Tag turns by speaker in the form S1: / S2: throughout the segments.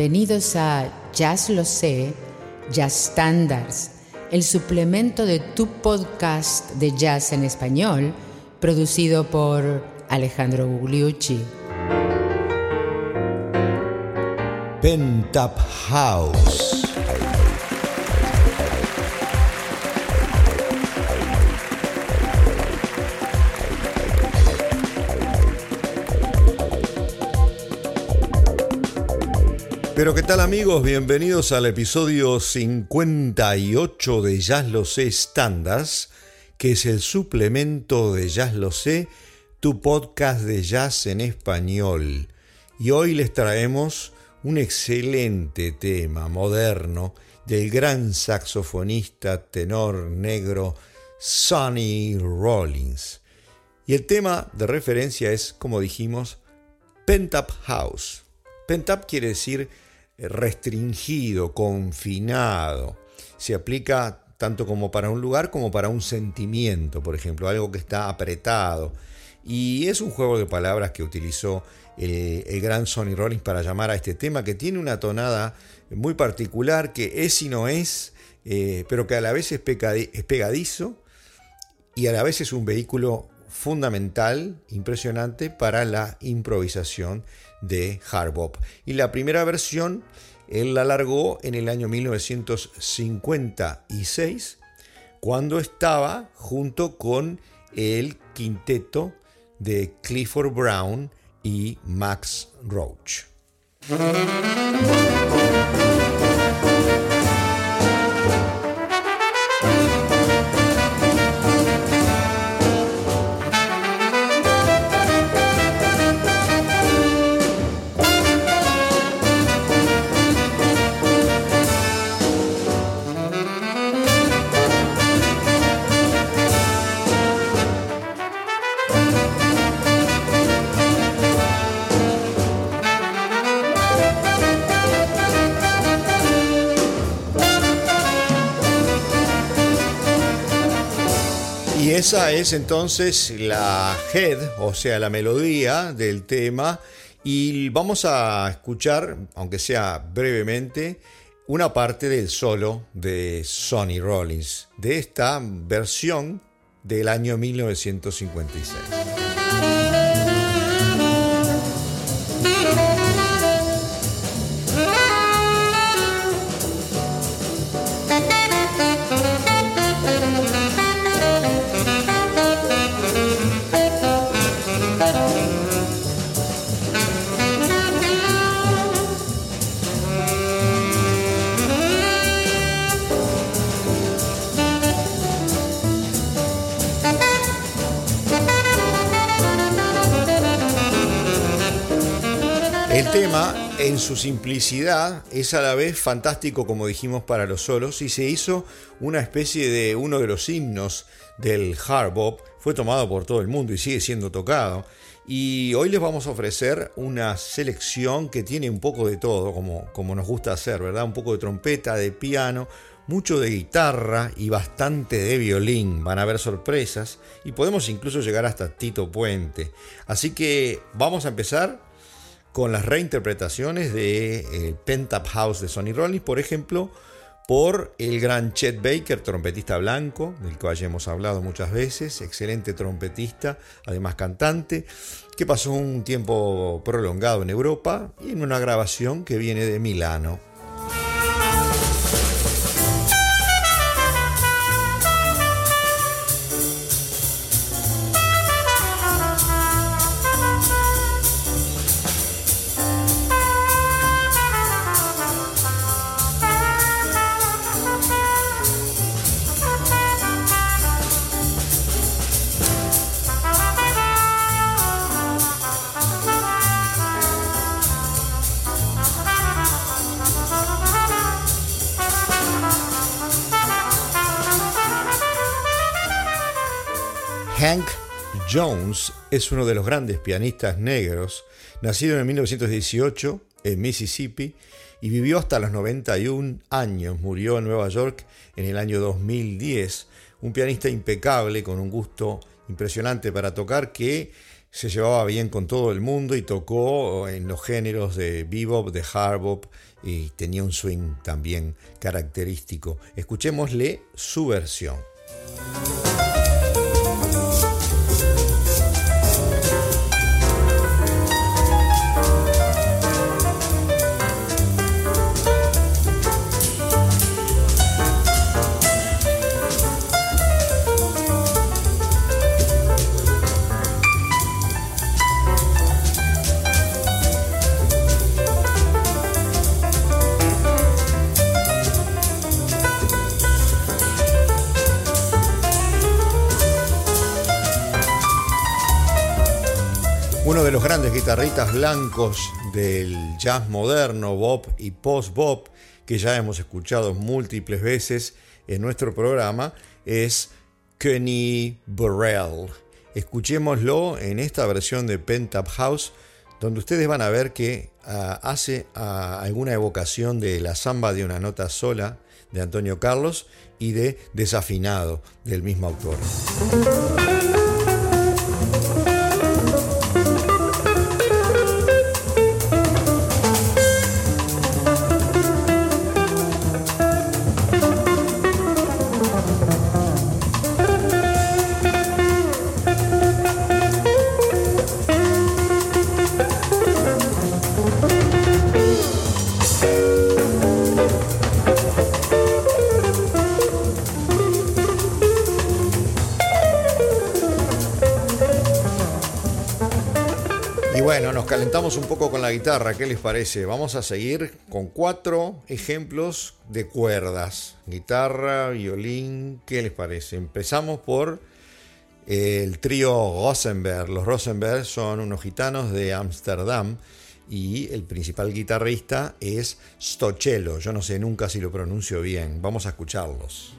S1: Bienvenidos a Jazz Lo Sé, Jazz Standards, el suplemento de tu podcast de jazz en español, producido por Alejandro Gugliucci.
S2: Pentap House. Pero qué tal amigos, bienvenidos al episodio 58 de Jazz Lo Sé Standards, que es el suplemento de Jazz Lo Sé, tu podcast de jazz en español. Y hoy les traemos un excelente tema moderno del gran saxofonista tenor negro Sonny Rollins. Y el tema de referencia es, como dijimos, Pentap House. Pentap quiere decir restringido, confinado. Se aplica tanto como para un lugar como para un sentimiento, por ejemplo, algo que está apretado. Y es un juego de palabras que utilizó el, gran Sonny Rollins para llamar a este tema, que tiene una tonada muy particular, que es y no es, eh, pero que a la vez es pegadizo y a la vez es un vehículo fundamental, impresionante para la improvisación de hard bop. Y la primera versión él la largó en el año 1956 cuando estaba junto con el quinteto de Clifford Brown y Max Roach. Esa es entonces la head, o sea, la melodía del tema. Y vamos a escuchar, aunque sea brevemente, una parte del solo de Sonny Rollins, de esta versión del año 1956. Tema, en su simplicidad, es a la vez fantástico, como dijimos, para los solos, y se hizo una especie de uno de los himnos del hard bop. Fue tomado por todo el mundo y sigue siendo tocado. Y hoy les vamos a ofrecer una selección que tiene un poco de todo, como, como nos gusta hacer, ¿verdad? Un poco de trompeta, de piano, mucho de guitarra y bastante de violín. Van a haber sorpresas y podemos incluso llegar hasta Tito Puente. Así que vamos a empezar con las reinterpretaciones de eh, Pentap House de Sonny Rollins, por ejemplo, por el gran Chet Baker, trompetista blanco, del que ya hemos hablado muchas veces, excelente trompetista, además cantante, que pasó un tiempo prolongado en Europa y en una grabación que viene de Milano. Jones es uno de los grandes pianistas negros, nacido en 1918 en Mississippi y vivió hasta los 91 años. Murió en Nueva York en el año 2010. Un pianista impecable con un gusto impresionante para tocar que se llevaba bien con todo el mundo y tocó en los géneros de bebop, de hard bop y tenía un swing también característico. Escuchémosle su versión. Blancos del jazz moderno, bop y post-bop, que ya hemos escuchado múltiples veces en nuestro programa, es Kenny Burrell. Escuchémoslo en esta versión de Pentap House, donde ustedes van a ver que ah, hace ah, alguna evocación de la samba de una nota sola de Antonio Carlos y de Desafinado del mismo autor. Calentamos un poco con la guitarra, ¿qué les parece? Vamos a seguir con cuatro ejemplos de cuerdas. Guitarra, violín, ¿qué les parece? Empezamos por el trío Rosenberg. Los Rosenberg son unos gitanos de Ámsterdam y el principal guitarrista es Stochelo. Yo no sé nunca si lo pronuncio bien. Vamos a escucharlos.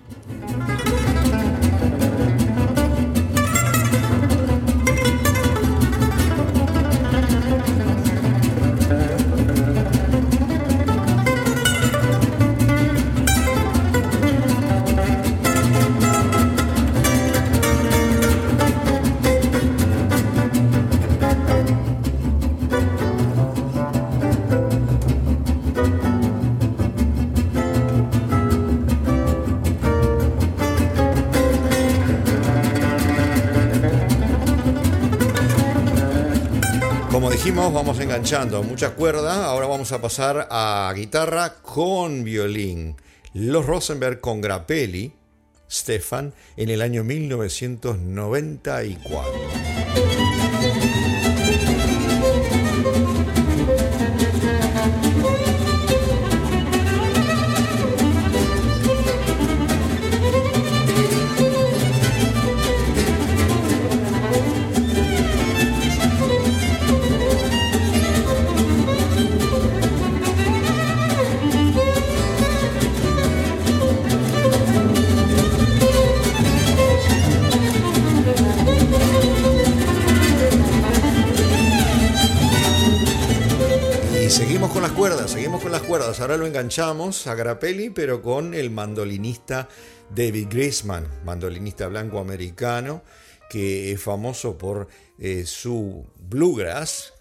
S2: Vamos enganchando muchas cuerdas. Ahora vamos a pasar a guitarra con violín. Los Rosenberg con Grappelli, Stefan, en el año 1994. Ahora lo enganchamos a Grappelli, pero con el mandolinista David Grisman, mandolinista blanco americano, que es famoso por eh, su bluegrass,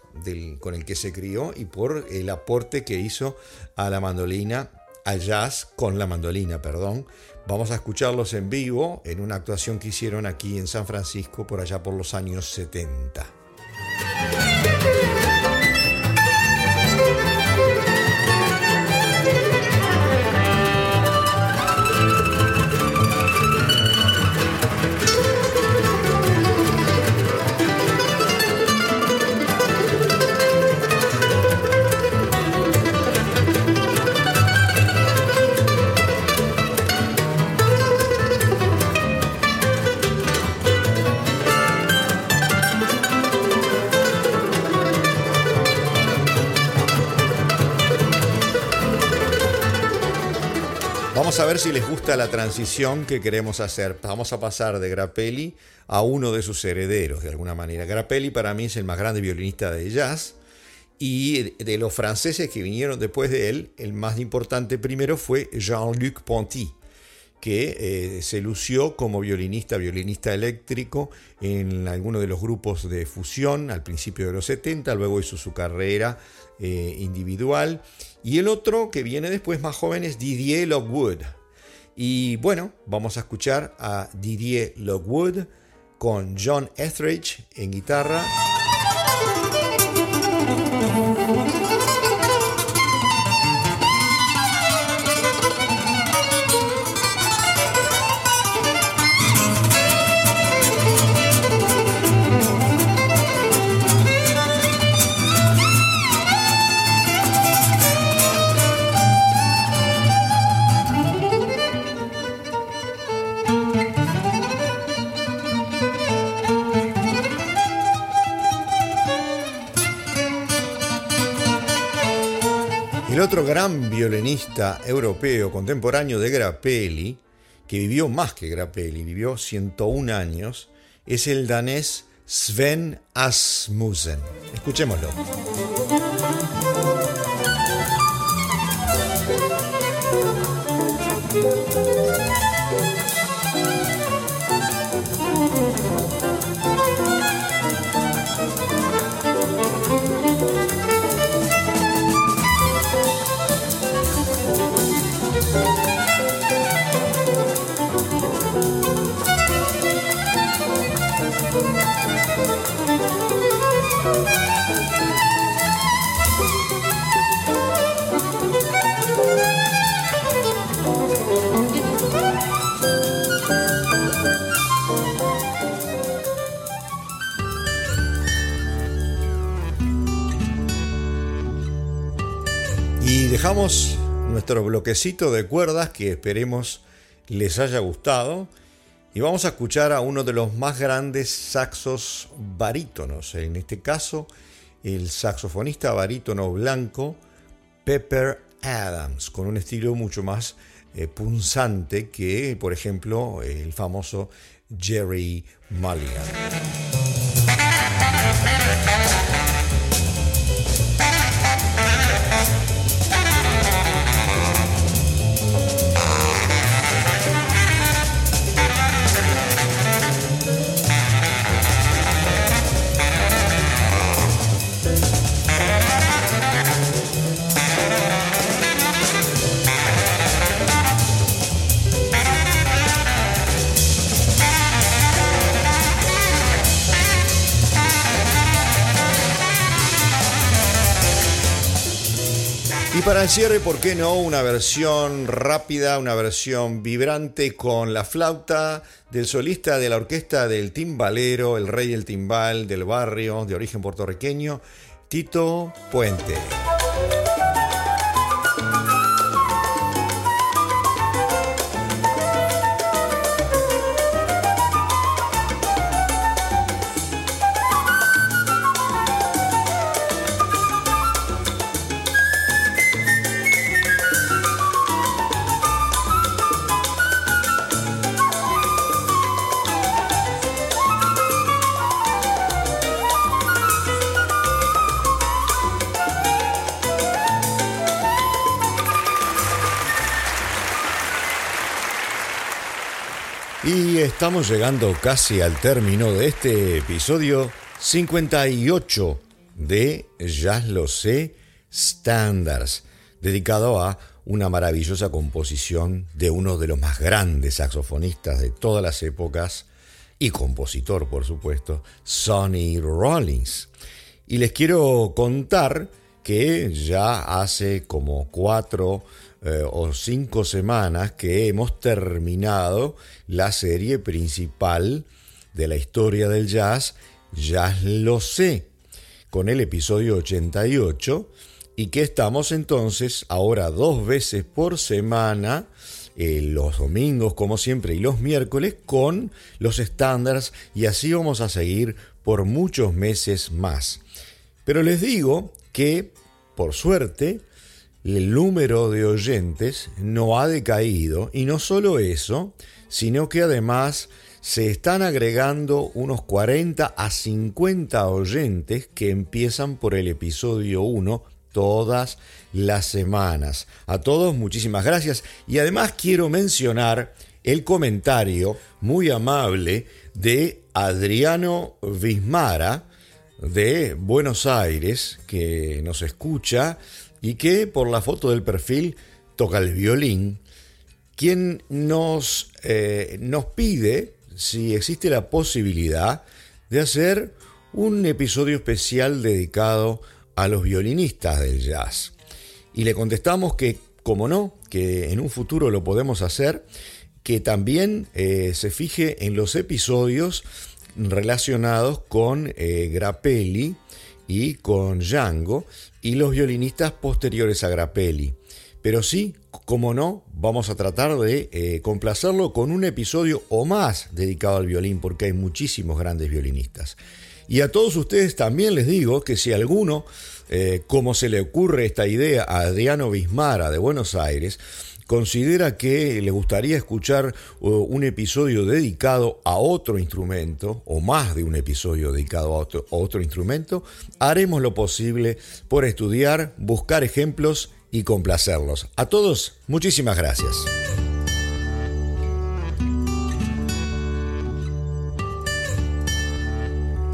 S2: con el que se crió, y por el aporte que hizo a la mandolina, al jazz con la mandolina, perdón. Vamos a escucharlos en vivo en una actuación que hicieron aquí en San Francisco por allá por los años 70. Ver si les gusta la transición que queremos hacer. Vamos a pasar de Grappelli a uno de sus herederos, de alguna manera. Grappelli para mí es el más grande violinista de jazz. Y de los franceses que vinieron después de él, el más importante primero fue Jean-Luc Ponty, que eh, se lució como violinista, violinista eléctrico en alguno de los grupos de fusión al principio de los 70, luego hizo su carrera eh, individual. Y el otro que viene después más joven es Didier Lockwood. Y bueno, vamos a escuchar a Didier Lockwood con John Etheridge en guitarra. Otro gran violinista europeo contemporáneo de Grappelli, que vivió más que Grappelli, vivió 101 años, es el danés Sven Asmussen. Escuchémoslo. Bloquecito de cuerdas que esperemos les haya gustado y vamos a escuchar a uno de los más grandes saxos barítonos, en este caso el saxofonista barítono blanco Pepper Adams, con un estilo mucho más eh, punzante que, por ejemplo, el famoso Jerry Mulligan. Para el cierre, ¿por qué no? Una versión rápida, una versión vibrante con la flauta del solista de la orquesta del timbalero, el rey del timbal del barrio de origen puertorriqueño, Tito Puente. Estamos llegando casi al término de este episodio 58 de Jazz Lo Sé Standards, dedicado a una maravillosa composición de uno de los más grandes saxofonistas de todas las épocas y compositor, por supuesto, Sonny Rollins. Y les quiero contar que ya hace como cuatro eh, o cinco semanas que hemos terminado la serie principal de la historia del jazz, Jazz Lo Sé, con el episodio 88, y que estamos entonces ahora dos veces por semana, eh, los domingos como siempre y los miércoles, con los estándares, y así vamos a seguir por muchos meses más. Pero les digo que, por suerte, el número de oyentes no ha decaído y no solo eso, sino que además se están agregando unos 40 a 50 oyentes que empiezan por el episodio 1 todas las semanas. A todos muchísimas gracias y además quiero mencionar el comentario muy amable de Adriano Vismara de Buenos Aires, que nos escucha y que por la foto del perfil toca el violín, quien nos, eh, nos pide si existe la posibilidad de hacer un episodio especial dedicado a los violinistas del jazz. Y le contestamos que, como no, que en un futuro lo podemos hacer, que también eh, se fije en los episodios relacionados con eh, Grappelli y con Django y los violinistas posteriores a Grappelli. Pero sí, como no, vamos a tratar de eh, complacerlo con un episodio o más dedicado al violín, porque hay muchísimos grandes violinistas. Y a todos ustedes también les digo que si alguno, eh, como se le ocurre esta idea a Adriano Bismara de Buenos Aires, considera que le gustaría escuchar uh, un episodio dedicado a otro instrumento, o más de un episodio dedicado a otro instrumento, haremos lo posible por estudiar, buscar ejemplos y complacerlos. A todos, muchísimas gracias.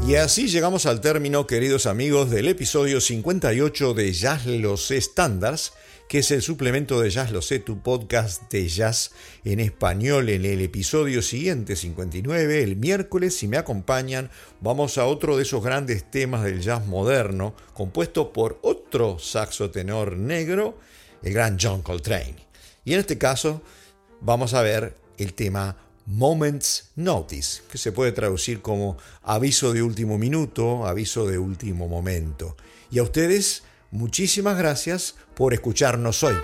S2: Y así llegamos al término, queridos amigos, del episodio 58 de Jazz Los Standards, que es el suplemento de Jazz Lo Sé, tu podcast de jazz en español. En el episodio siguiente, 59, el miércoles, si me acompañan, vamos a otro de esos grandes temas del jazz moderno, compuesto por otro saxo tenor negro, el gran John Coltrane. Y en este caso, vamos a ver el tema Moments Notice, que se puede traducir como aviso de último minuto, aviso de último momento. Y a ustedes, muchísimas gracias por escucharnos hoy.